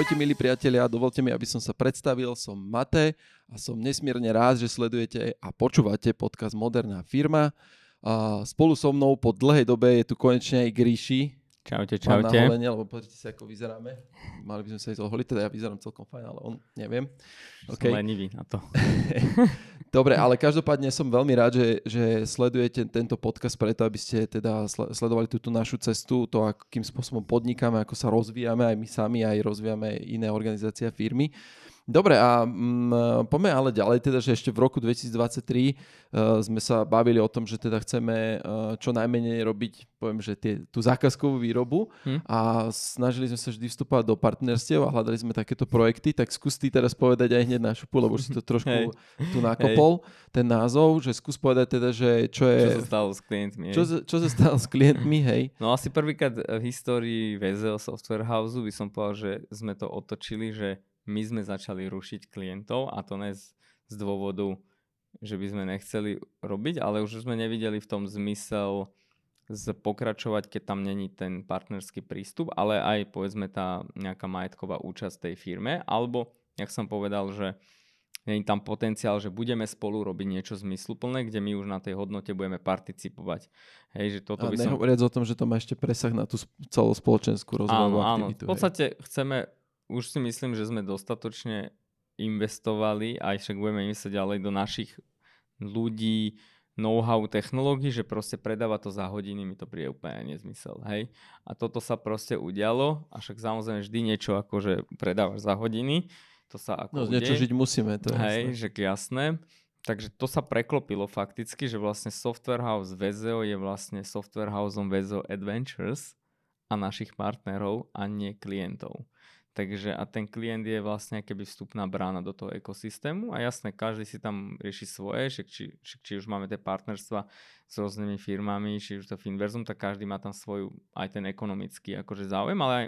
Ahojte milí priatelia, dovolte mi, aby som sa predstavil. Som Mate a som nesmierne rád, že sledujete a počúvate podcast Moderná firma. Spolu so mnou po dlhej dobe je tu konečne aj Gríši. Čaute, čaute. Mám naholenie, lebo pozrite sa, ako vyzeráme. Mali by sme sa ísť oholiť, teda ja vyzerám celkom fajn, ale on neviem. Okay. Som lenivý na to. Dobre, ale každopádne som veľmi rád, že, že sledujete tento podcast preto, aby ste teda sledovali túto našu cestu, to, akým spôsobom podnikáme, ako sa rozvíjame aj my sami, aj rozvíjame iné organizácie a firmy. Dobre, a mm, poďme ale ďalej, teda, že ešte v roku 2023 uh, e, sme sa bavili o tom, že teda chceme uh, čo najmenej robiť, poviem, že tie, tú zákazkovú výrobu hm. a snažili sme sa vždy vstúpať do partnerstiev a hľadali sme takéto projekty, tak skús ty teraz povedať aj hneď na šupu, lebo už si to trošku hey. tu nakopol, hey. ten názov, že skús povedať teda, že čo je... Čo sa stalo s klientmi. Čo, čo sa stalo s klientmi, hej. No asi prvýkrát v histórii VZO Software House by som povedal, že sme to otočili, že my sme začali rušiť klientov a to ne z, z dôvodu, že by sme nechceli robiť, ale už sme nevideli v tom zmysel pokračovať, keď tam není ten partnerský prístup, ale aj povedzme tá nejaká majetková účasť tej firme, alebo, jak som povedal, že je tam potenciál, že budeme spolu robiť niečo zmysluplné, kde my už na tej hodnote budeme participovať. Hej, že toto a by som... o tom, že to má ešte presah na tú celospoločenskú rozvojovú áno, aktivitu. Áno, v podstate hej. chceme už si myslím, že sme dostatočne investovali, aj však budeme investovať ďalej do našich ľudí, know-how technológií, že proste predáva to za hodiny, mi to príde úplne nezmysel, hej. A toto sa proste udialo, a však samozrejme vždy niečo akože predávaš za hodiny, to sa ako No z niečo žiť musíme, to je Hej, jasné. že jasné. Takže to sa preklopilo fakticky, že vlastne Software House VZO je vlastne Software Houseom VZO Adventures a našich partnerov a nie klientov. Takže a ten klient je vlastne keby vstupná brána do toho ekosystému a jasné, každý si tam rieši svoje, že či, či, či už máme tie partnerstva s rôznymi firmami, či už to Finverzum, tak každý má tam svoju aj ten ekonomický akože záujem, ale aj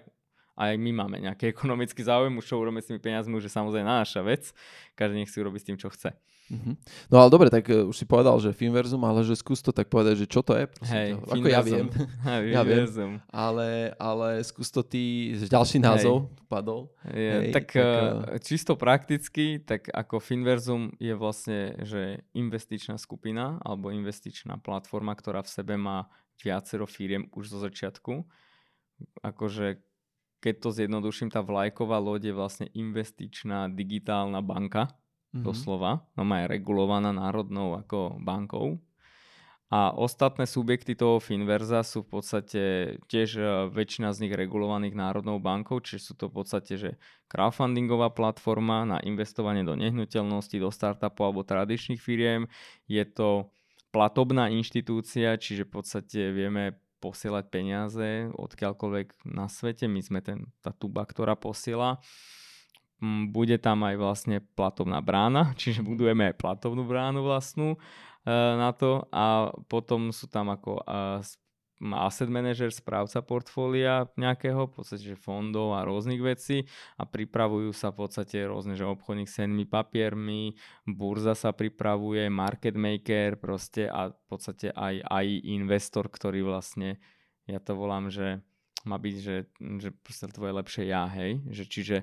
aj my máme nejaký ekonomický záujem, už čo urobíme s tými peniazmi, už je samozrejme naša vec. Každý nech si urobi s tým, čo chce. Mm-hmm. No ale dobre, tak uh, už si povedal, že Finverzum, ale že skús to tak povedať, že čo to je. Hej, to. Ako ja viem. Hej, ja viem. Ale, ale skús to ty, ďalší názov Hej. padol. Je, Hej, tak, tak uh, čisto prakticky, tak ako Finverzum je vlastne, že investičná skupina alebo investičná platforma, ktorá v sebe má viacero firiem už zo začiatku. Akože keď to zjednoduším, tá vlajková loď je vlastne investičná digitálna banka, mm-hmm. doslova. No má je regulovaná národnou ako bankou. A ostatné subjekty toho Finverza sú v podstate tiež e, väčšina z nich regulovaných národnou bankou, čiže sú to v podstate že crowdfundingová platforma na investovanie do nehnuteľnosti, do startupov alebo tradičných firiem. Je to platobná inštitúcia, čiže v podstate vieme posielať peniaze odkiaľkoľvek na svete. My sme ten, tá tuba, ktorá posiela. Bude tam aj vlastne platobná brána, čiže budujeme aj platobnú bránu vlastnú e, na to. A potom sú tam ako e, asset manager, správca portfólia nejakého, v podstate že fondov a rôznych vecí. A pripravujú sa v podstate rôzne, že obchodník s cenými papiermi, burza sa pripravuje, market maker proste a v podstate aj, aj investor, ktorý vlastne, ja to volám, že má byť, že, že proste tvoje lepšie ja, hej? Že, čiže...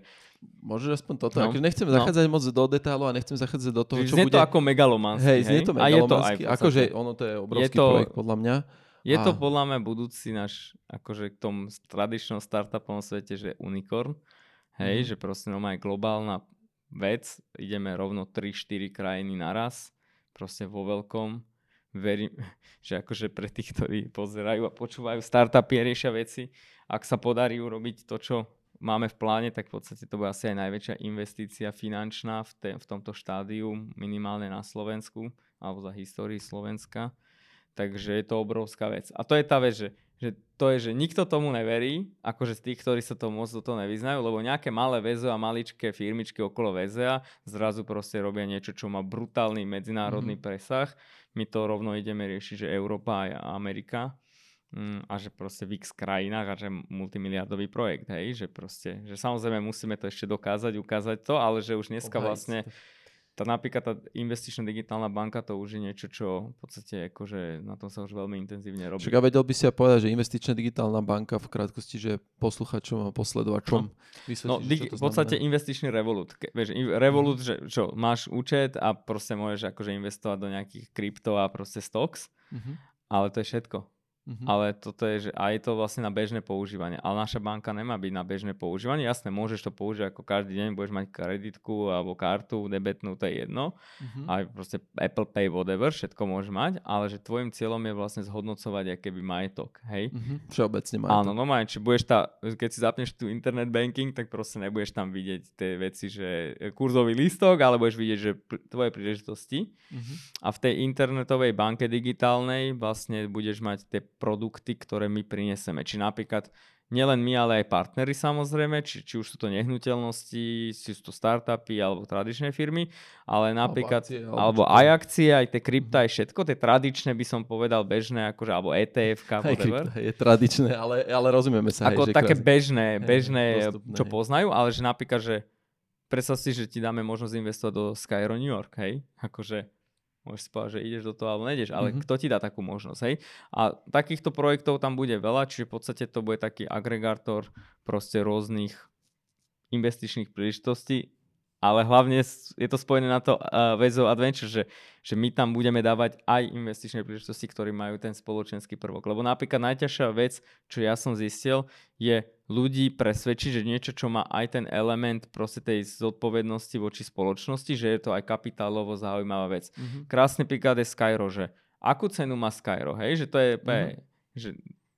Môžeš aspoň toto, no, akože nechcem no. zachádzať moc do detailu a nechcem zachádzať do toho, čo bude... to ako megalomanský, hej? Znie to megalomanský, akože ono to je obrovský je to, projekt podľa mňa. Je a... to podľa mňa budúci náš, akože k tom tradičnom startupom svete, že unicorn, hej, mm. že proste no aj globálna vec, ideme rovno 3-4 krajiny naraz, proste vo veľkom, verím, že akože pre tých, ktorí pozerajú a počúvajú startupy a riešia veci, ak sa podarí urobiť to, čo máme v pláne, tak v podstate to bude asi aj najväčšia investícia finančná v, te, v tomto štádiu, minimálne na Slovensku, alebo za histórii Slovenska. Takže je to obrovská vec. A to je tá vec, že, že to je, že nikto tomu neverí, akože z tých, ktorí sa to moc do toho nevyznajú, lebo nejaké malé VZO a maličké firmičky okolo VZA zrazu proste robia niečo, čo má brutálny medzinárodný mm-hmm. presah my to rovno ideme riešiť, že Európa a Amerika mm, a že proste v x krajinách a že multimiliardový projekt, hej, že proste, že samozrejme musíme to ešte dokázať, ukázať to, ale že už dneska vlastne tá napríklad tá investičná digitálna banka to už je niečo, čo v podstate akože na tom sa už veľmi intenzívne robí. Však a vedel by si ja povedať, že investičná digitálna banka v krátkosti, že posluchačom a posledovačom no, dig- v podstate investičný revolut. Ke, vieš, revolut, mm. že čo, máš účet a proste môžeš akože investovať do nejakých krypto a proste stocks, mm-hmm. ale to je všetko. Uh-huh. Ale toto je, že aj to vlastne na bežné používanie. Ale naša banka nemá byť na bežné používanie. Jasné, môžeš to použiť ako každý deň, budeš mať kreditku alebo kartu, debetnú, to je jedno. Uh-huh. Aj proste Apple Pay, whatever, všetko môže mať, ale že tvojim cieľom je vlastne zhodnocovať aj keby majetok, hej? Uh-huh. Všeobecne majetok. Áno, no maj, či budeš tá, keď si zapneš tu internet banking, tak proste nebudeš tam vidieť tie veci, že kurzový lístok, ale budeš vidieť, že pr- tvoje príležitosti. Uh-huh. A v tej internetovej banke digitálnej vlastne budeš mať tie produkty, ktoré my prinesieme. Či napríklad nielen my, ale aj partnery samozrejme, či, či už sú to nehnuteľnosti, či sú to startupy alebo tradičné firmy, ale napríklad, alebo, akcie, alebo, alebo aj akcie, aj tie krypta, aj všetko, tie tradičné by som povedal bežné, akože, alebo ETF, whatever. je tradičné, ale, ale rozumieme sa. Ako hej, také krásne. bežné, bežné, hej, čo hej. poznajú, ale že napríklad, že predstav si, že ti dáme možnosť investovať do Skyro New York, hej, akože Môžeš si povedať, že ideš do toho alebo nejdeš, ale mm-hmm. kto ti dá takú možnosť, hej? A takýchto projektov tam bude veľa, čiže v podstate to bude taký agregátor proste rôznych investičných príležitostí ale hlavne je to spojené na to uh, Waze Adventure, že, že my tam budeme dávať aj investičné príležitosti, ktorí majú ten spoločenský prvok. Lebo napríklad najťažšia vec, čo ja som zistil, je ľudí presvedčiť, že niečo, čo má aj ten element proste tej zodpovednosti voči spoločnosti, že je to aj kapitálovo zaujímavá vec. Mm-hmm. Krásny príklad je Skyro, že akú cenu má Skyro, hej? Že to je, mm-hmm. že,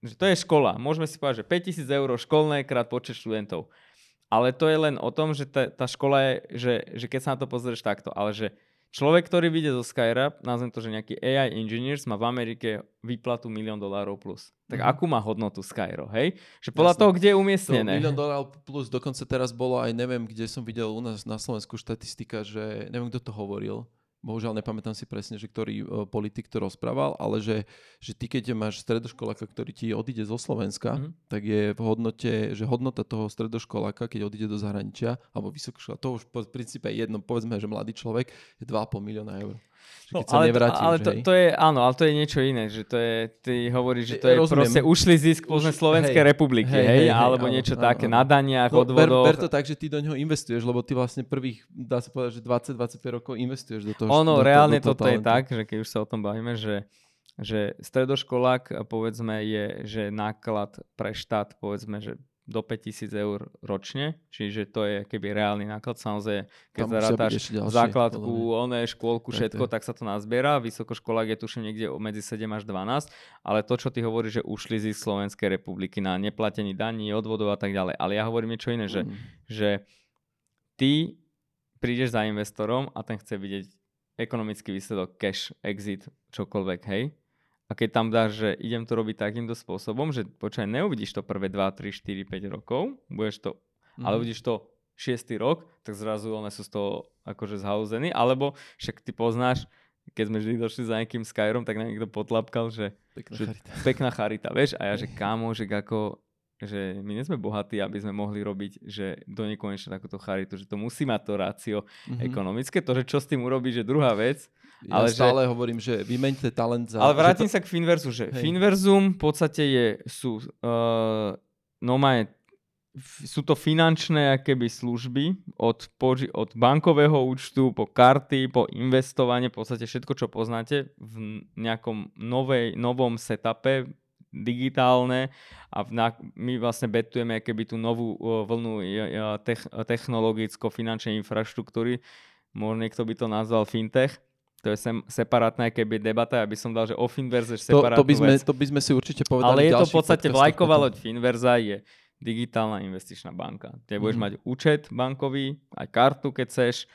že to je škola. Môžeme si povedať, že 5000 eur školné krát počet študentov. Ale to je len o tom, že tá, tá škola je, že, že keď sa na to pozrieš takto, ale že človek, ktorý vyjde zo Skyrap, nazvem to, že nejaký AI engineers má v Amerike výplatu milión dolárov plus. Tak mm-hmm. akú má hodnotu Skyro, hej? Že podľa Jasne. toho, kde je umiestnené. milión dolárov plus, dokonca teraz bolo aj, neviem, kde som videl u nás na Slovensku štatistika, že neviem, kto to hovoril, bohužiaľ nepamätám si presne, že ktorý uh, politik to rozprával, ale že, že ty keď máš stredoškoláka, ktorý ti odíde zo Slovenska, mm-hmm. tak je v hodnote, že hodnota toho stredoškoláka, keď odíde do zahraničia, alebo vysokoškola, to už v princípe je jedno, povedzme, že mladý človek je 2,5 milióna eur. No, ale, nevrátim, ale to, to, je, áno, ale to je niečo iné, že to je, ty hovoríš, že to je Rozumiem. proste ušli zisk povedzme Slovenskej hej, republiky, hej, hej, hej, alebo hej, niečo áno, také áno. na daniach, no, odvodoch. Ber, ber to tak, že ty do neho investuješ, lebo ty vlastne prvých, dá sa povedať, že 20-25 rokov investuješ do toho. Ono, do, reálne do, do toto je tak, že keď už sa o tom bavíme, že že stredoškolák povedzme je, že náklad pre štát povedzme, že do 5000 eur ročne, čiže to je keby reálny náklad. Samozrejme, keď zarátaš základku, oné, škôlku, všetko, tak sa to nazbiera. Vysokoškolák je tuším niekde medzi 7 až 12, ale to, čo ty hovoríš, že ušli z Slovenskej republiky na neplatení daní, odvodov a tak ďalej. Ale ja hovorím niečo iné, že, mm. že ty prídeš za investorom a ten chce vidieť ekonomický výsledok, cash, exit, čokoľvek, hej? A keď tam dáš, že idem to robiť takýmto spôsobom, že počkaj, neuvidíš to prvé 2, 3, 4, 5 rokov, budeš to, mm. ale uvidíš to 6. rok, tak zrazu one sú z toho akože zhauzení, alebo však ty poznáš, keď sme vždy došli za nejakým Skyrom, tak nám niekto potlapkal, že, pekná, že charita. pekná charita, vieš, a ja, že kámo, že ako, že my nie sme bohatí, aby sme mohli robiť, že do nekonečna takúto charitu, že to musí mať to rácio mm-hmm. ekonomické, to, že čo s tým urobiť, že druhá vec, ja ale stále že, hovorím, že vymeňte talent za... Ale vrátim to... sa k Finverzu, že Hej. Finverzum v podstate je, sú, uh, no má sú to finančné keby služby od, poži- od bankového účtu po karty, po investovanie, v podstate všetko, čo poznáte v nejakom novej, novom setupe digitálne a na, my vlastne betujeme keby tú novú uh, vlnu uh, technologicko-finančnej infraštruktúry. Možno niekto by to nazval fintech to je sem, separátna keby debata, aby som dal, že o Finverze separátnu to, to, by sme, vec. to by sme si určite povedali Ale je to v podstate vlajková loď Finverza je digitálna investičná banka. Ty budeš mm. mať účet bankový, aj kartu, keď chceš,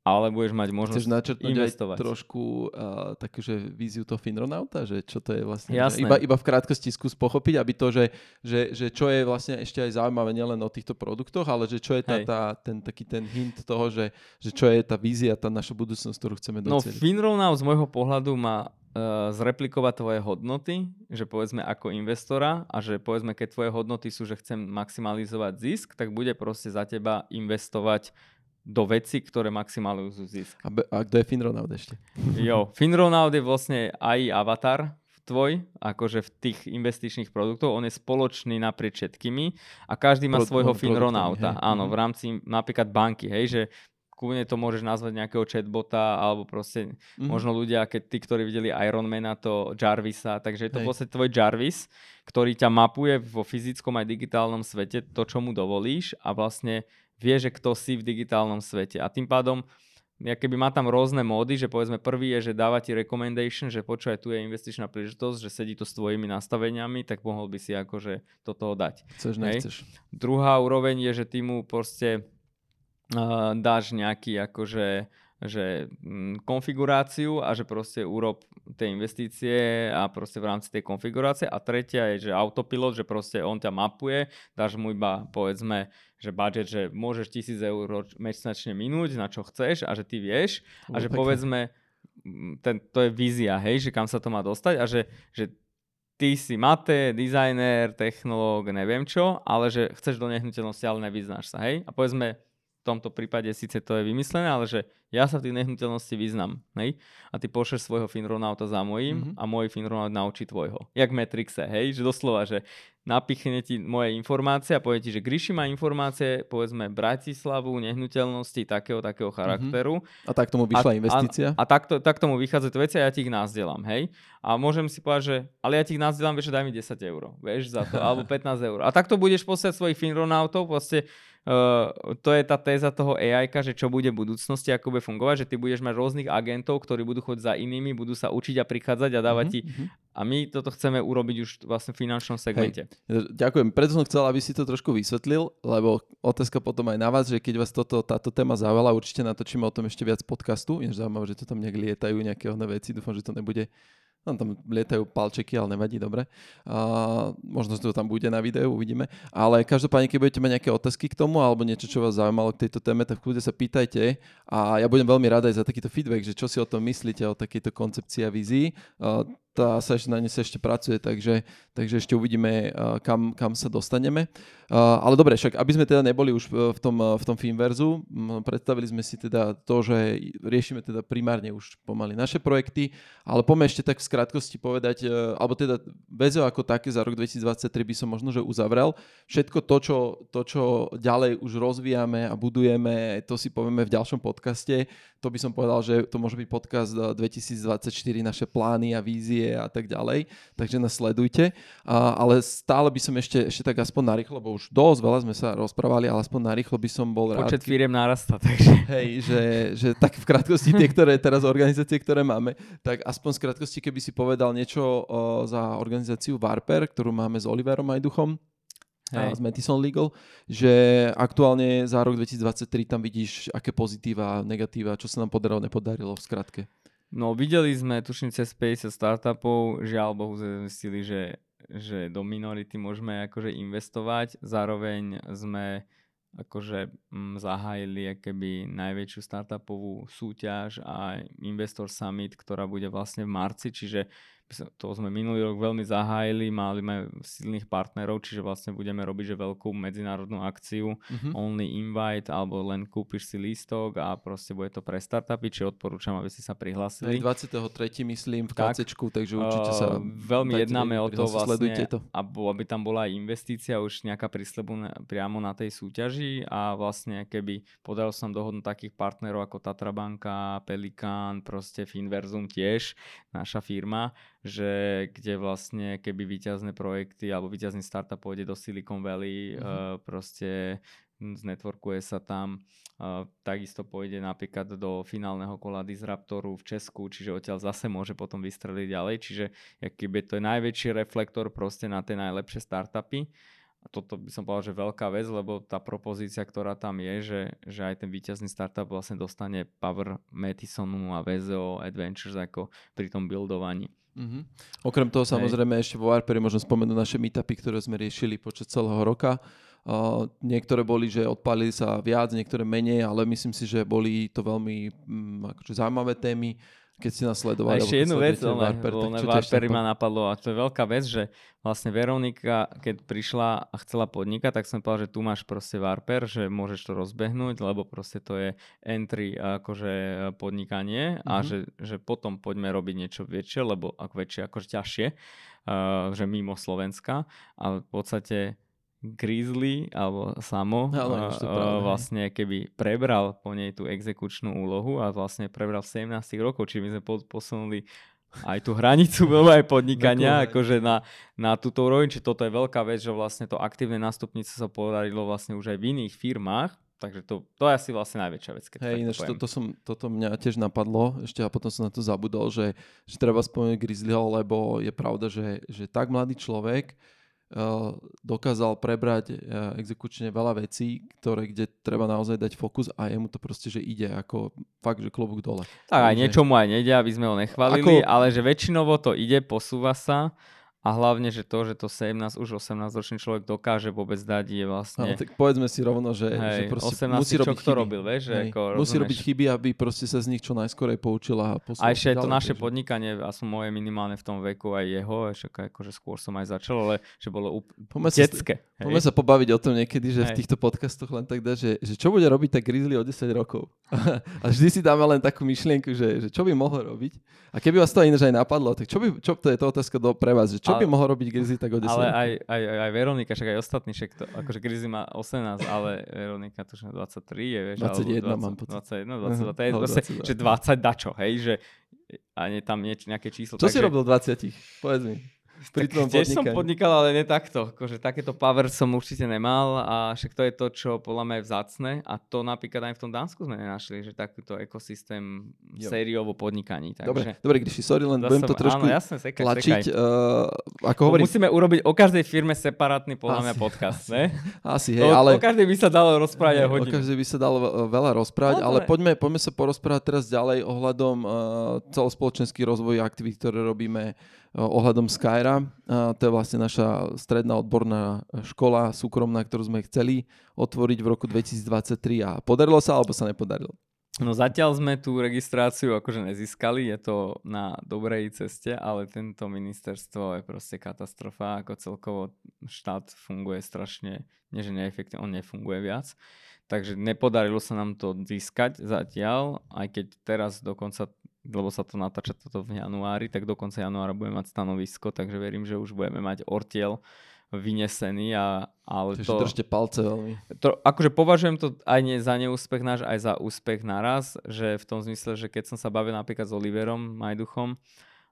ale budeš mať možnosť Chceš načrtnúť investovať. aj trošku uh, takú, že víziu toho Finronauta, že čo to je vlastne, Jasné. iba, iba v krátkosti skús pochopiť, aby to, že, že, že čo je vlastne ešte aj zaujímavé nielen o týchto produktoch, ale že čo je tá, tá, ten taký ten hint toho, že, že čo je tá vízia, tá naša budúcnosť, ktorú chceme doceliť. No Finronaut z môjho pohľadu má uh, zreplikovať tvoje hodnoty, že povedzme ako investora a že povedzme, keď tvoje hodnoty sú, že chcem maximalizovať zisk, tak bude proste za teba investovať do veci, ktoré maximalizujú zisk. A, be, a kto je Finronaut ešte? Jo, Finronaut je vlastne aj avatar tvoj, akože v tých investičných produktov, on je spoločný naprieč všetkými a každý má Pro, svojho Finronauta. Áno, v mhm. rámci napríklad banky, hej, že kľudne to môžeš nazvať nejakého chatbota, alebo proste mm-hmm. možno ľudia, keď tí, ktorí videli Ironmana, to Jarvisa, takže je to vlastne tvoj Jarvis, ktorý ťa mapuje vo fyzickom aj digitálnom svete to, čo mu dovolíš a vlastne vie, že kto si v digitálnom svete. A tým pádom ja keby má tam rôzne módy, že povedzme prvý je, že dáva ti recommendation, že počúvaj, tu je investičná príležitosť, že sedí to s tvojimi nastaveniami, tak mohol by si akože do toho dať. Chceš, nechceš. Druhá úroveň je, že ty mu proste uh, dáš nejaký akože že mm, konfiguráciu a že proste urob tie investície a proste v rámci tej konfigurácie. A tretia je, že autopilot, že proste on ťa mapuje, dáš mu iba povedzme, že budget, že môžeš tisíc eur mesačne minúť na čo chceš a že ty vieš a že povedzme, mm, ten, to je vízia, hej, že kam sa to má dostať a že, že ty si mate, dizajner, technológ, neviem čo, ale že chceš do nehnuteľnosti, ale nevyznáš sa, hej? A povedzme, v tomto prípade síce to je vymyslené, ale že ja sa v tých nehnuteľnosti vyznam. Hej? A ty pošleš svojho Finronauta za mojím mm-hmm. a môj Finronaut naučí tvojho. Jak Matrixe, hej? Že doslova, že napichne ti moje informácie a povie ti, že Gríši má informácie, povedzme Bratislavu, nehnuteľnosti takého, takého mhm. charakteru. Mm-hmm. A tak tomu vyšla a, investícia? A, a tak, to, tak tomu vychádzajú veci a ja ti ich nazdielam, hej? A môžem si povedať, že ale ja ti ich nazdielam, vieš, daj mi 10 eur, vieš, za to, alebo 15 eur. A takto budeš poslať svojich Finronautov, proste Uh, to je tá téza toho AI, že čo bude v budúcnosti, ako bude fungovať, že ty budeš mať rôznych agentov, ktorí budú chodiť za inými, budú sa učiť a prichádzať a dávať mm-hmm. ti. Mhm. A my toto chceme urobiť už vlastne v finančnom segmente. Hej. Ďakujem. Preto som chcel, aby si to trošku vysvetlil, lebo otázka potom aj na vás, že keď vás toto, táto téma zaujala, určite natočíme o tom ešte viac podcastu. Je zaujímavé, že to tam nejak lietajú nejaké veci. Dúfam, že to nebude No, tam lietajú palčeky, ale nevadí, dobre. A, možno to tam bude na videu, uvidíme. Ale každopádne, keď budete mať nejaké otázky k tomu alebo niečo, čo vás zaujímalo k tejto téme, tak kľudne sa pýtajte. A ja budem veľmi rada aj za takýto feedback, že čo si o tom myslíte, o takejto koncepcii a vízii. A, tá sa ešte, na ne sa ešte pracuje, takže, takže ešte uvidíme, kam, kam sa dostaneme. Ale dobre, však aby sme teda neboli už v tom, v tom Finverzu, predstavili sme si teda to, že riešime teda primárne už pomaly naše projekty, ale poďme ešte tak v skrátkosti povedať, alebo teda VZO ako také za rok 2023 by som možno, že uzavrel. Všetko to, čo, to, čo ďalej už rozvíjame a budujeme, to si povieme v ďalšom podcaste. To by som povedal, že to môže byť podcast 2024, naše plány a vízie a tak ďalej, takže nás sledujte. A, ale stále by som ešte, ešte tak aspoň narýchlo, lebo už dosť veľa sme sa rozprávali, ale aspoň narýchlo by som bol rád. Počet firiem narasta, takže. Hej, že, že tak v krátkosti tie, ktoré teraz organizácie, ktoré máme, tak aspoň v krátkosti, keby si povedal niečo o, za organizáciu Varper, ktorú máme s Oliverom Majduchom, Hej. z Madison Legal, že aktuálne za rok 2023 tam vidíš, aké pozitíva, negatíva, čo sa nám podarilo, nepodarilo v skratke. No videli sme, tuším, cez 50 startupov, žiaľ Bohu zistili, že, že do minority môžeme akože investovať, zároveň sme akože m, mm, zahájili keby najväčšiu startupovú súťaž a Investor Summit, ktorá bude vlastne v marci, čiže to sme minulý rok veľmi zahájili, mali sme silných partnerov, čiže vlastne budeme robiť že veľkú medzinárodnú akciu, uh-huh. only invite, alebo len kúpiš si lístok a proste bude to pre startupy, čiže odporúčam, aby si sa prihlásili. 23. myslím v tak, KCčku, takže určite sa... Uh, veľmi jednáme o to vlastne, to. aby tam bola aj investícia už nejaká príslebu priamo na tej súťaži a vlastne keby podarilo sa nám dohodnúť takých partnerov ako Tatra banka, Pelikan, proste Finverzum tiež, naša firma, že kde vlastne keby výťazné projekty alebo výťazný startup pôjde do Silicon Valley, mm-hmm. uh, proste znetworkuje sa tam, uh, takisto pôjde napríklad do finálneho kola Disruptoru v Česku, čiže odtiaľ zase môže potom vystreliť ďalej, čiže keby to je najväčší reflektor proste na tie najlepšie startupy. A toto by som povedal, že veľká vec, lebo tá propozícia, ktorá tam je, že, že aj ten víťazný startup vlastne dostane Power Matisonu a VZO Adventures ako pri tom buildovaní. Mm-hmm. Okrem toho samozrejme ešte vo Warperi môžem spomenúť naše meetupy, ktoré sme riešili počas celého roka. Uh, niektoré boli, že odpálili sa viac, niektoré menej, ale myslím si, že boli to veľmi um, akože zaujímavé témy keď si nás sledovali. A ešte jednu vec, ale Warper, na ma napadlo a to je veľká vec, že vlastne Veronika, keď prišla a chcela podnikať, tak som povedal, že tu máš proste Warper, že môžeš to rozbehnúť, lebo proste to je entry akože podnikanie mm-hmm. a mhm. že, že potom poďme robiť niečo väčšie, lebo ako väčšie, akože ťažšie, uh, že mimo Slovenska, ale v podstate Grizzly alebo Samo no, uh, uh, vlastne keby prebral po nej tú exekučnú úlohu a vlastne prebral v 17 rokov, či my sme posunuli aj tú hranicu aj podnikania akože na, na túto úroveň, či toto je veľká vec, že vlastne to aktívne nástupnice sa podarilo vlastne už aj v iných firmách, takže to, to je asi vlastne najväčšia vec. Keď Hej, ináč to, to som, toto mňa tiež napadlo, ešte a potom som na to zabudol, že, že treba spomenúť Grizzlyho, lebo je pravda, že, že tak mladý človek, dokázal prebrať eh, exekučne veľa vecí, ktoré, kde treba naozaj dať fokus a jemu to proste, že ide ako fakt, že klobúk dole. Tak aj niečomu aj nejde, aby sme ho nechválili, ako... ale že väčšinovo to ide, posúva sa a hlavne, že to, že to 17, už 18 ročný človek dokáže vôbec dať je vlastne... No, tak povedzme si rovno, že, hej, že 18 musí robiť chyby. robil, vieš? Že ako, musí robiť chyby, aby proste sa z nich čo najskorej poučila. A, a ešte aj to naše že... podnikanie, som moje minimálne v tom veku, aj jeho, ešte akože skôr som aj začal, ale že bolo úplne detské. Poďme sa pobaviť o tom niekedy, že hej. v týchto podcastoch len tak dá, že, že čo bude robiť tak Grizzly o 10 rokov. a vždy si dáme len takú myšlienku, že, že čo by mohol robiť. A keby vás to ináč aj napadlo, tak čo by, čo, to je to otázka do, pre vás, že čo čo by mohol robiť Grizzly tak o 10 Ale aj, aj, aj Veronika, však aj ostatní, však to, akože Grizzly má 18, ale Veronika to 23 je, vieš. 21 20, mám pocit. 21, 22, to je proste, že 20 dačo, hej, že a nie tam nieč, nejaké číslo. Čo si robil v 20? Povedz mi. Pri tak tiež som podnikal, ale ne takto. Akože takéto power som určite nemal a však to je to, čo podľa mňa je vzácne a to napríklad aj v tom Dánsku sme nenašli, že takýto ekosystém jo. sériovo podnikaní. Takže... Dobre, dobre, když sorry, len budem to trošku áno, jasne, sekaj, tlačiť. Sekaj. Uh, ako hovorím... Musíme urobiť o každej firme separátny podľa mňa podcast, asi, ne? Asi, hej, o, ale... O každej by sa dalo rozprávať aj hodinu. O každej by sa dalo veľa rozprávať, no, ale poďme, poďme sa porozprávať teraz ďalej ohľadom uh, celospoločenských rozvoj aktivít, ktoré robíme ohľadom Skyra. To je vlastne naša stredná odborná škola súkromná, ktorú sme chceli otvoriť v roku 2023 a podarilo sa alebo sa nepodarilo? No zatiaľ sme tú registráciu akože nezískali, je to na dobrej ceste, ale tento ministerstvo je proste katastrofa, ako celkovo štát funguje strašne, nie že neefektívne, on nefunguje viac. Takže nepodarilo sa nám to získať zatiaľ, aj keď teraz dokonca lebo sa to natáča toto v januári, tak do konca januára budeme mať stanovisko, takže verím, že už budeme mať ortiel vynesený a ale Čiže to... držte palce veľmi. To, akože považujem to aj nie za neúspech náš, aj za úspech naraz, že v tom zmysle, že keď som sa bavil napríklad s Oliverom Majduchom,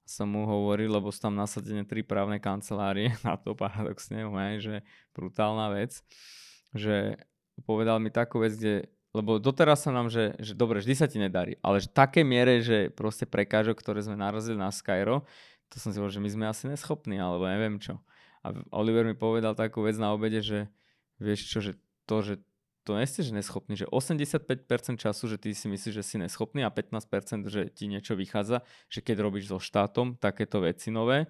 som mu hovoril, lebo sú tam nasadené tri právne kancelárie, na to paradoxne, že brutálna vec, že povedal mi takú vec, kde lebo doteraz sa nám, že, že dobre, vždy sa ti nedarí, ale že také miere, že proste prekážok, ktoré sme narazili na Skyro, to som si hovoril, že my sme asi neschopní, alebo neviem čo. A Oliver mi povedal takú vec na obede, že vieš čo, že to, že to nie ste, že neschopný, že 85% času, že ty si myslíš, že si neschopný a 15%, že ti niečo vychádza, že keď robíš so štátom takéto veci nové,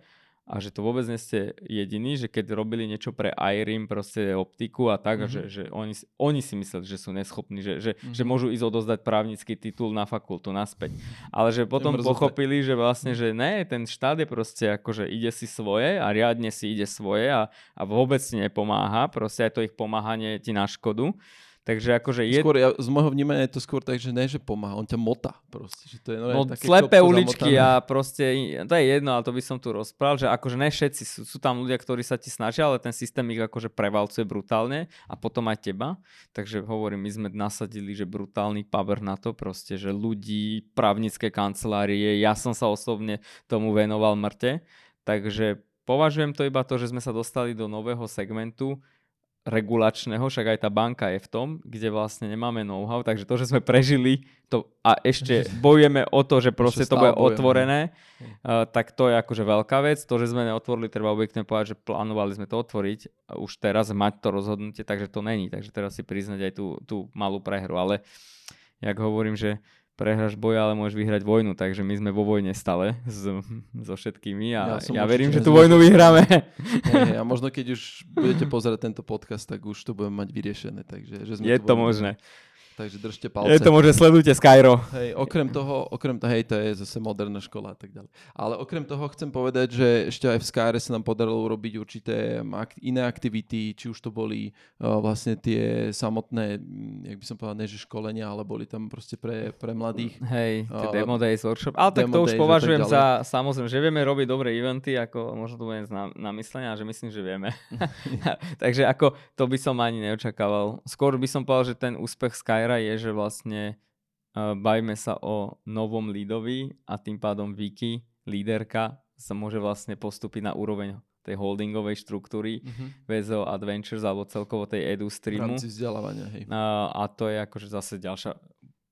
a že to vôbec nie ste jediní, že keď robili niečo pre IRIM, proste optiku a tak, mm-hmm. že, že oni, oni si mysleli, že sú neschopní, že, že, mm-hmm. že môžu ísť odozdať právnický titul na fakultu naspäť. Ale že potom pochopili, že vlastne, že ne, ten štát je proste ako, že ide si svoje a riadne si ide svoje a, a vôbec nepomáha, proste aj to ich pomáhanie ti na škodu. Takže akože je... Skôr, ja, z môjho vnímania je to skôr tak, že ne, že pomáha, on ťa mota proste. Že to je no, také slepé uličky zamotané. a proste, to je jedno, ale to by som tu rozprával, že akože ne všetci, sú, sú tam ľudia, ktorí sa ti snažia, ale ten systém ich akože prevalcuje brutálne a potom aj teba. Takže hovorím, my sme nasadili, že brutálny power na to proste, že ľudí, právnické kancelárie, ja som sa osobne tomu venoval mŕte. Takže považujem to iba to, že sme sa dostali do nového segmentu, regulačného, však aj tá banka je v tom, kde vlastne nemáme know-how, takže to, že sme prežili to a ešte bojujeme o to, že proste to bude otvorené, uh, tak to je akože veľká vec. To, že sme neotvorili, treba objektívne povedať, že plánovali sme to otvoriť už teraz mať to rozhodnutie, takže to není. Takže teraz si priznať aj tú, tú malú prehru. Ale jak hovorím, že prehráš boj, ale môžeš vyhrať vojnu, takže my sme vo vojne stále s, so všetkými a ja, ja verím, že tú vojnu vyhráme. Hey, a možno keď už budete pozerať tento podcast, tak už to budeme mať vyriešené. Takže, že sme Je to možné. Takže držte palce. Je to môže sledujte Skyro. Hej, okrem toho, okrem toho, hej, to je zase moderná škola a tak ďalej. Ale okrem toho chcem povedať, že ešte aj v Skyre sa nám podarilo urobiť určité iné aktivity, či už to boli uh, vlastne tie samotné, mm, jak by som povedal, než školenia, ale boli tam proste pre, pre mladých. Hej, uh, demo days, workshop. Ale tak to už považujem za, samozrejme, že vieme robiť dobré eventy, ako možno to bude na, na myslenia, že myslím, že vieme. takže ako to by som ani neočakával. Skôr by som povedal, že ten úspech Skyra je, že vlastne uh, bajme sa o novom lídovi a tým pádom Viki, líderka, sa môže vlastne postúpiť na úroveň tej holdingovej štruktúry. Mhm. VZO Adventures alebo celkovo tej edu streamu. V rámci vzdelávania, hej. A, a to je akože zase ďalšia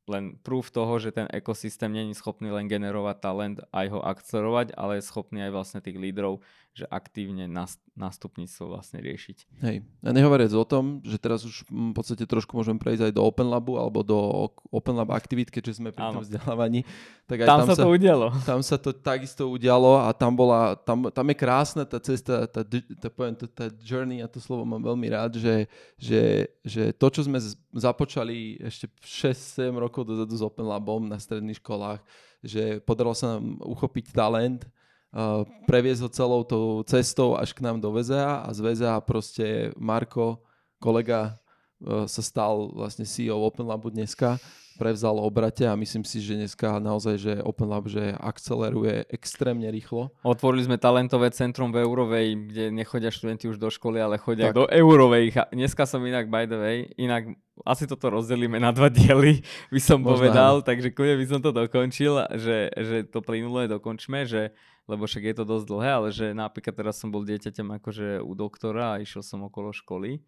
len proof toho, že ten ekosystém není schopný len generovať talent aj ho akcerovať, ale je schopný aj vlastne tých lídrov že aktívne nástupníctvo vlastne riešiť. Hej, a nehovoriac o tom, že teraz už v podstate trošku môžeme prejsť aj do Open Labu alebo do Open Lab aktivít, keďže sme pri Áno. tom vzdelávaní. Tak aj tam, tam sa to udialo. Tam sa to takisto udialo a tam bola, tam, tam je krásna tá cesta, tá, tá, poviem, tá, tá journey, a to slovo mám veľmi rád, že, že, že to, čo sme započali ešte 6-7 rokov dozadu s Open Labom na stredných školách, že podarilo sa nám uchopiť talent, previesť ho celou tou cestou až k nám do VZA a z VZA proste Marko, kolega, e, sa stal vlastne CEO Open Labu dneska, prevzal obrate a myslím si, že dneska naozaj, že Open Lab že akceleruje extrémne rýchlo. Otvorili sme talentové centrum v Eurovej, kde nechodia študenti už do školy, ale chodia tak. do Eurovej. Dneska som inak, by the way, inak asi toto rozdelíme na dva diely, by som Možno povedal, takže kľudne by som to dokončil, že, že to plynulé dokončme, že lebo však je to dosť dlhé, ale že napríklad teraz som bol dieťaťom akože u doktora a išiel som okolo školy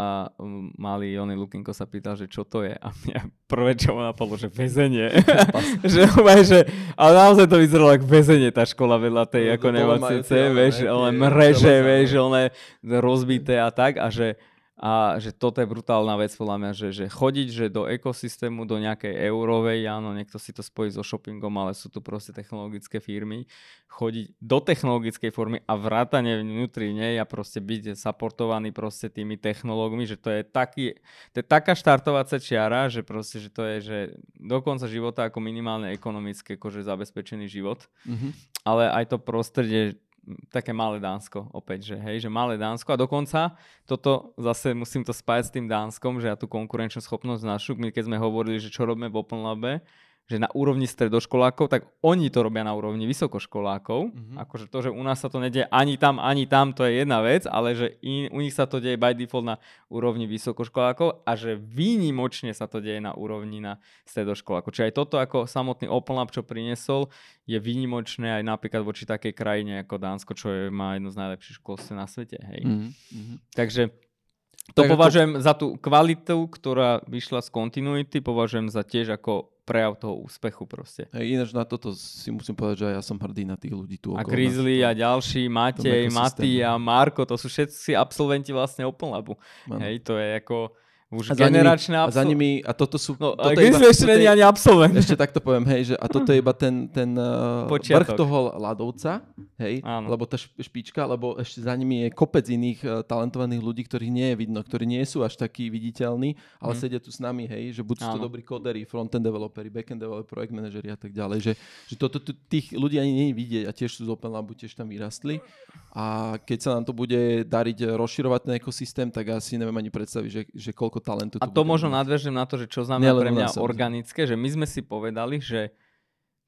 a um, malý Jony Lukinko sa pýtal, že čo to je? A mňa prvé čo ma napadlo, že väzenie. že, že, ale naozaj to vyzeralo ako väzenie tá škola vedľa tej no, ako nemocnice, vieš, ale mreže, vieš, one rozbité a tak a že a že toto je brutálna vec podľa mňa, že, že chodiť že do ekosystému, do nejakej eurovej, áno, niekto si to spojí so shoppingom, ale sú tu proste technologické firmy, chodiť do technologickej formy a vrátane vnútri nej a proste byť supportovaný proste tými technológmi, že to je, taký, to je taká štartovacia čiara, že proste, že to je, že do konca života ako minimálne ekonomicky akože zabezpečený život, mm-hmm. ale aj to prostredie také malé Dánsko opäť, že hej, že malé Dánsko. A dokonca toto zase musím to spájať s tým Dánskom, že ja tú konkurenčnú schopnosť našu, my keď sme hovorili, že čo robíme v Open že na úrovni stredoškolákov, tak oni to robia na úrovni vysokoškolákov. Mm-hmm. Akože to, že u nás sa to nedieje ani tam, ani tam, to je jedna vec, ale že in, u nich sa to deje by default na úrovni vysokoškolákov a že výnimočne sa to deje na úrovni na stredoškolákov. Čiže aj toto ako samotný Open Lab, čo priniesol, je výnimočné aj napríklad voči takej krajine ako Dánsko, čo je, má jedno z najlepších školstiev na svete. Hej. Mm-hmm. Takže to tak považujem ako... za tú kvalitu, ktorá vyšla z continuity, považujem za tiež ako prejav toho úspechu proste. Hey, ináč na toto si musím povedať, že ja som hrdý na tých ľudí tu A Grizzly a ďalší, Matej, Maty a Marko, to sú všetci absolventi vlastne Open Labu. Hej, to je ako už a generačné absol... A za nimi, a toto sú... No, toto iba, ešte není ani absolvent. Ešte takto poviem, hej, že a toto je iba ten, ten uh, vrch toho ľadovca, hej, Áno. lebo tá špička, lebo ešte za nimi je kopec iných uh, talentovaných ľudí, ktorých nie je vidno, ktorí nie sú až takí viditeľní, ale mm. sedia tu s nami, hej, že buď sú to dobrí kodery, frontend developeri, backend developeri, projekt manažeri a tak ďalej, že, že toto to, tých ľudí ani nie je vidieť a tiež sú z Open Labu, tiež tam vyrastli a keď sa nám to bude dariť rozširovať ten ekosystém, tak asi neviem ani predstaviť, že, že koľko talentu. A to možno nadvežím na to, že čo znamená pre mňa organické, že my sme si povedali, že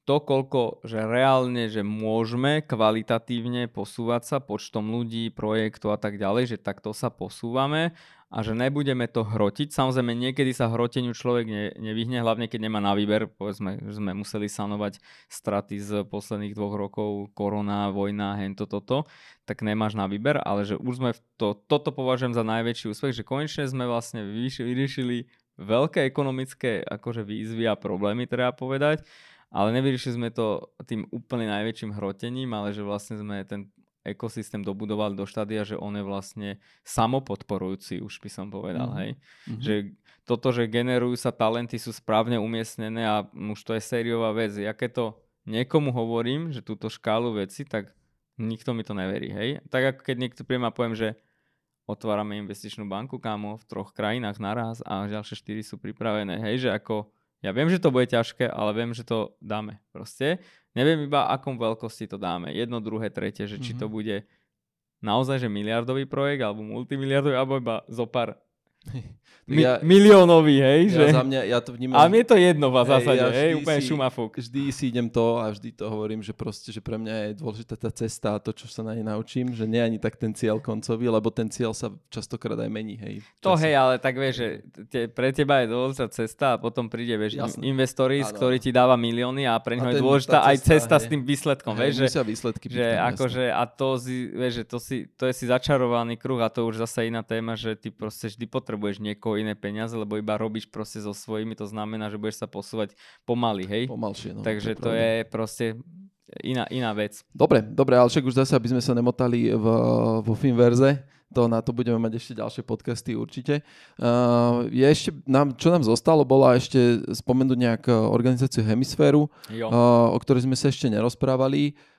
to, koľko, že reálne, že môžeme kvalitatívne posúvať sa počtom ľudí, projektov a tak ďalej, že takto sa posúvame a že nebudeme to hrotiť. Samozrejme, niekedy sa hroteniu človek ne, nevyhne, hlavne keď nemá na výber. Povedzme, že sme museli sanovať straty z posledných dvoch rokov, korona, vojna, hento, toto, tak nemáš na výber, ale že už sme to, toto považujem za najväčší úspech, že konečne sme vlastne vyriešili veľké ekonomické akože výzvy a problémy, treba povedať ale nevyriešili sme to tým úplne najväčším hrotením, ale že vlastne sme ten ekosystém dobudovali do štádia, že on je vlastne samopodporujúci, už by som povedal, mm. hej. Mm-hmm. Že toto, že generujú sa talenty, sú správne umiestnené a už to je sériová vec. Ja keď to niekomu hovorím, že túto škálu veci, tak nikto mi to neverí, hej. Tak ako keď niekto príjem a poviem, že otvárame investičnú banku, kámo, v troch krajinách naraz a ďalšie štyri sú pripravené. Hej, že ako, ja viem, že to bude ťažké, ale viem, že to dáme. Proste neviem iba, akom veľkosti to dáme. Jedno, druhé, tretie, že či mm-hmm. to bude naozaj, že miliardový projekt, alebo multimiliardový, alebo iba zo pár Mi- ja, miliónový, hej? Ja, že... za mňa, ja to vnímam... A mne to jedno v zásade, ja hej, úplne si, šumafúk. Vždy si idem to a vždy to hovorím, že proste, že pre mňa je dôležitá tá cesta a to, čo sa na nej naučím, že nie ani tak ten cieľ koncový, lebo ten cieľ sa častokrát aj mení, hej. To hej, ale tak vieš, že te, pre teba je dôležitá cesta a potom príde, vieš, Jasne. ktorý ti dáva milióny a pre neho je dôležitá aj cesta hej. s tým výsledkom, hej, vieš, že, výsledky že akože, a to, si, vieš, že to, si, to je si začarovaný kruh a to už zase iná téma, že ty proste vždy potrebuješ niekoho iné peniaze, lebo iba robíš proste so svojimi, to znamená, že budeš sa posúvať pomaly, hej? Pomalšie, no. Takže to je, to je proste iná, iná vec. Dobre, dobre, ale však už zase, aby sme sa nemotali v, vo Finverze, to na to budeme mať ešte ďalšie podcasty určite. Uh, je ešte, nám, čo nám zostalo, bola ešte spomenúť nejak organizáciu Hemisféru, uh, o ktorej sme sa ešte nerozprávali. Uh,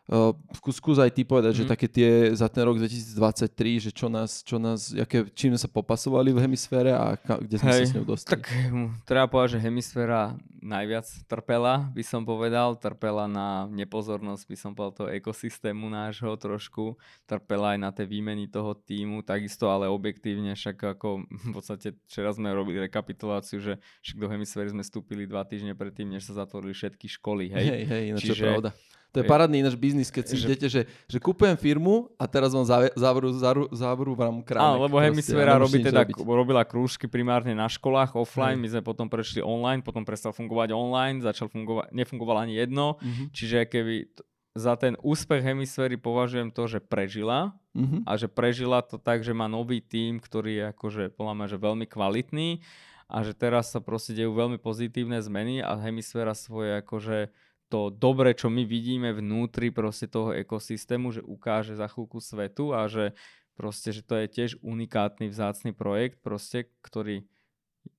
skús aj ty povedať, mm. že mhm. také tie za ten rok 2023, že čo nás, čo nás aké, čím sme sa popasovali v hemisfére a ka, kde sme Hej, sa s ňou dostali. Tak hm, treba povedať, že hemisféra najviac trpela, by som povedal. Trpela na nepozornosť, by som povedal, toho ekosystému nášho trošku. Trpela aj na tej výmeny toho týmu, takisto ale objektívne, však ako v podstate včera sme robili rekapituláciu, že však do hemisféry sme vstúpili dva týždne predtým, než sa zatvorili všetky školy. Hej, hej, hej no Čiže, pravda to je parádny náš biznis, keď si že... idete, že, že kúpujem firmu a teraz vám závoru, závoru vám krámek. Áno, lebo Hemisféra robí teda, robila krúžky primárne na školách offline, hmm. my sme potom prešli online, potom prestal fungovať online, začal fungovať, nefungovalo ani jedno, mm-hmm. čiže keby za ten úspech hemisféry považujem to, že prežila mm-hmm. a že prežila to tak, že má nový tím, ktorý je akože podľa mňa, že veľmi kvalitný a že teraz sa proste dejú veľmi pozitívne zmeny a hemisféra svoje akože to dobre, čo my vidíme vnútri proste toho ekosystému, že ukáže za chvíľku svetu a že proste, že to je tiež unikátny, vzácny projekt, proste, ktorý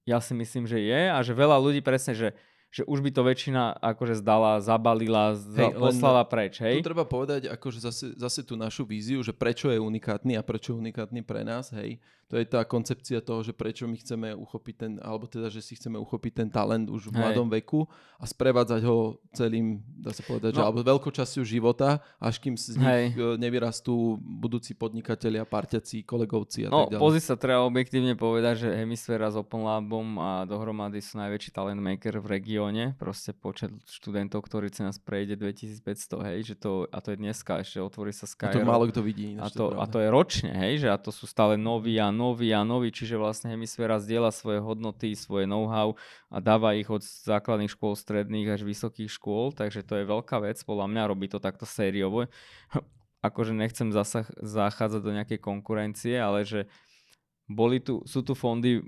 ja si myslím, že je a že veľa ľudí presne, že že už by to väčšina akože zdala, zabalila, hej, poslala preč, hej? Tu treba povedať akože zase, zase tú našu víziu, že prečo je unikátny a prečo je unikátny pre nás, hej? To je tá koncepcia toho, že prečo my chceme uchopiť ten, alebo teda, že si chceme uchopiť ten talent už v hej. mladom veku a sprevádzať ho celým, dá sa povedať, no. že, alebo veľkou časťou života, až kým z nich hej. E, nevyrastú budúci podnikatelia, parťaci, kolegovci a no, tak ďalej. pozri sa, treba objektívne povedať, že Hemisféra s Open Labom a dohromady sú najväčší talent maker v regióne regióne, proste počet študentov, ktorí sa nás prejde 2500, hej, že to, a to je dneska, ešte otvorí sa Sky. A to málo kto vidí. A to, a to je ročne, hej, že a to sú stále noví a noví a noví, čiže vlastne hemisféra zdieľa svoje hodnoty, svoje know-how a dáva ich od základných škôl, stredných až vysokých škôl, takže to je veľká vec, podľa mňa robí to takto sériovo. akože nechcem zasah, zachádzať do nejakej konkurencie, ale že boli tu, sú tu fondy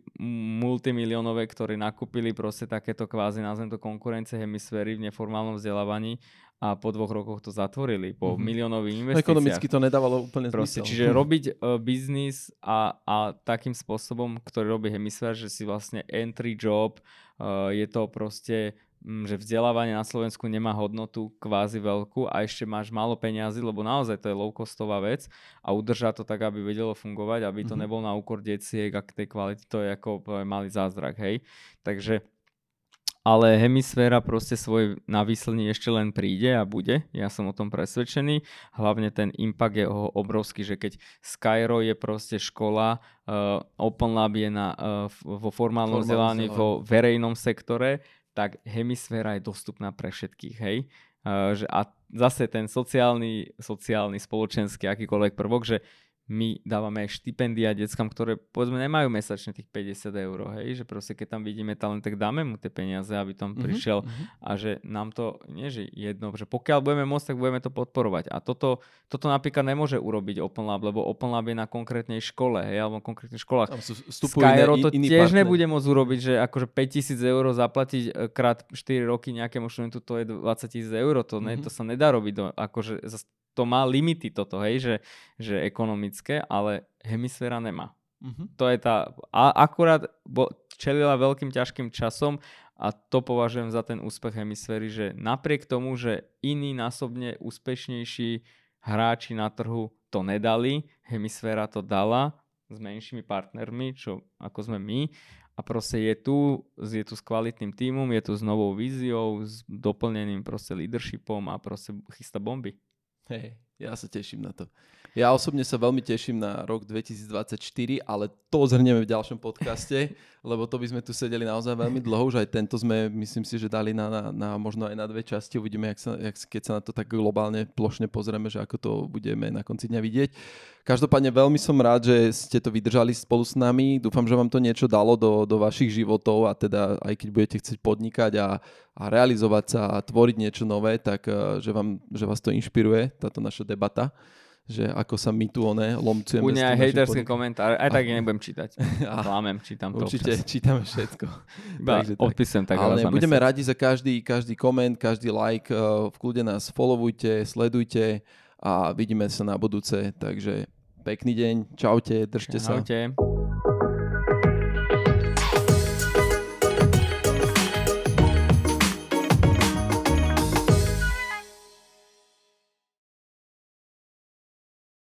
multimiliónové, ktorí nakúpili proste takéto kvázi, nazvem to konkurencie hemisféry v neformálnom vzdelávaní a po dvoch rokoch to zatvorili, po mm-hmm. miliónových investíciách. Ekonomicky to nedávalo úplne proste, zmysel. Čiže robiť uh, biznis a, a takým spôsobom, ktorý robí hemisfér, že si vlastne entry job, uh, je to proste že vzdelávanie na Slovensku nemá hodnotu kvázi veľkú a ešte máš málo peňazí, lebo naozaj to je low costová vec a udržať to tak, aby vedelo fungovať, aby to mm-hmm. nebol na úkor deciek a k tej kvality, to je ako malý zázrak, hej. Takže ale hemisféra proste svoj na výsledný ešte len príde a bude, ja som o tom presvedčený. Hlavne ten impact je obrovský, že keď Skyro je proste škola, uh, Open Lab je na, uh, vo formálnom vzdelaní vo verejnom sektore, tak hemisféra je dostupná pre všetkých, hej. Uh, že a zase ten sociálny, sociálny, spoločenský, akýkoľvek prvok, že my dávame štipendia deckám, ktoré povedzme nemajú mesačne tých 50 eur, hej, že proste keď tam vidíme talent, tak dáme mu tie peniaze, aby tam mm-hmm, prišiel mm-hmm. a že nám to, nie že jedno, že pokiaľ budeme môcť, tak budeme to podporovať. A toto, toto napríklad nemôže urobiť Open Lab, lebo Open Lab je na konkrétnej škole, hej, alebo konkrétnych školách. Skyro to iný tiež partner. nebude môcť urobiť, že akože 5000 eur zaplatiť e, krát 4 roky nejakému študentu, to je 20 000 eur, to, mm-hmm. ne, to sa nedá robiť, do, akože to má limity toto, hej, že, že ekonomické, ale hemisféra nemá. Uh-huh. To je tá, a akurát bo, čelila veľkým ťažkým časom a to považujem za ten úspech hemisféry, že napriek tomu, že iní násobne úspešnejší hráči na trhu to nedali, hemisféra to dala s menšími partnermi, čo ako sme my a proste je tu, je tu s kvalitným tímom, je tu s novou víziou, s doplneným proste leadershipom a proste chystá bomby. Hej, ja sa teším na to. Ja osobne sa veľmi teším na rok 2024, ale to zhrnieme v ďalšom podcaste, lebo to by sme tu sedeli naozaj veľmi dlho. Už aj tento sme, myslím si, že dali na, na, na možno aj na dve časti. Uvidíme, jak sa, jak, keď sa na to tak globálne, plošne pozrieme, že ako to budeme na konci dňa vidieť. Každopádne veľmi som rád, že ste to vydržali spolu s nami. Dúfam, že vám to niečo dalo do, do vašich životov a teda aj keď budete chcieť podnikať a, a realizovať sa a tvoriť niečo nové, tak eh, že, vám, že vás to inšpiruje, táto naša debata že ako sa my tu one lomcujeme. Bude aj hejterské komentáre, aj tak ja nebudem čítať. Klamem, čítam to Určite občas. čítame všetko. Takže odpisujem tak. Ale budeme radi za každý, každý koment, každý like. Eh, v kľude nás followujte, sledujte a vidíme sa na budúce. Takže pekný deň, čaute, držte Čaute. sa.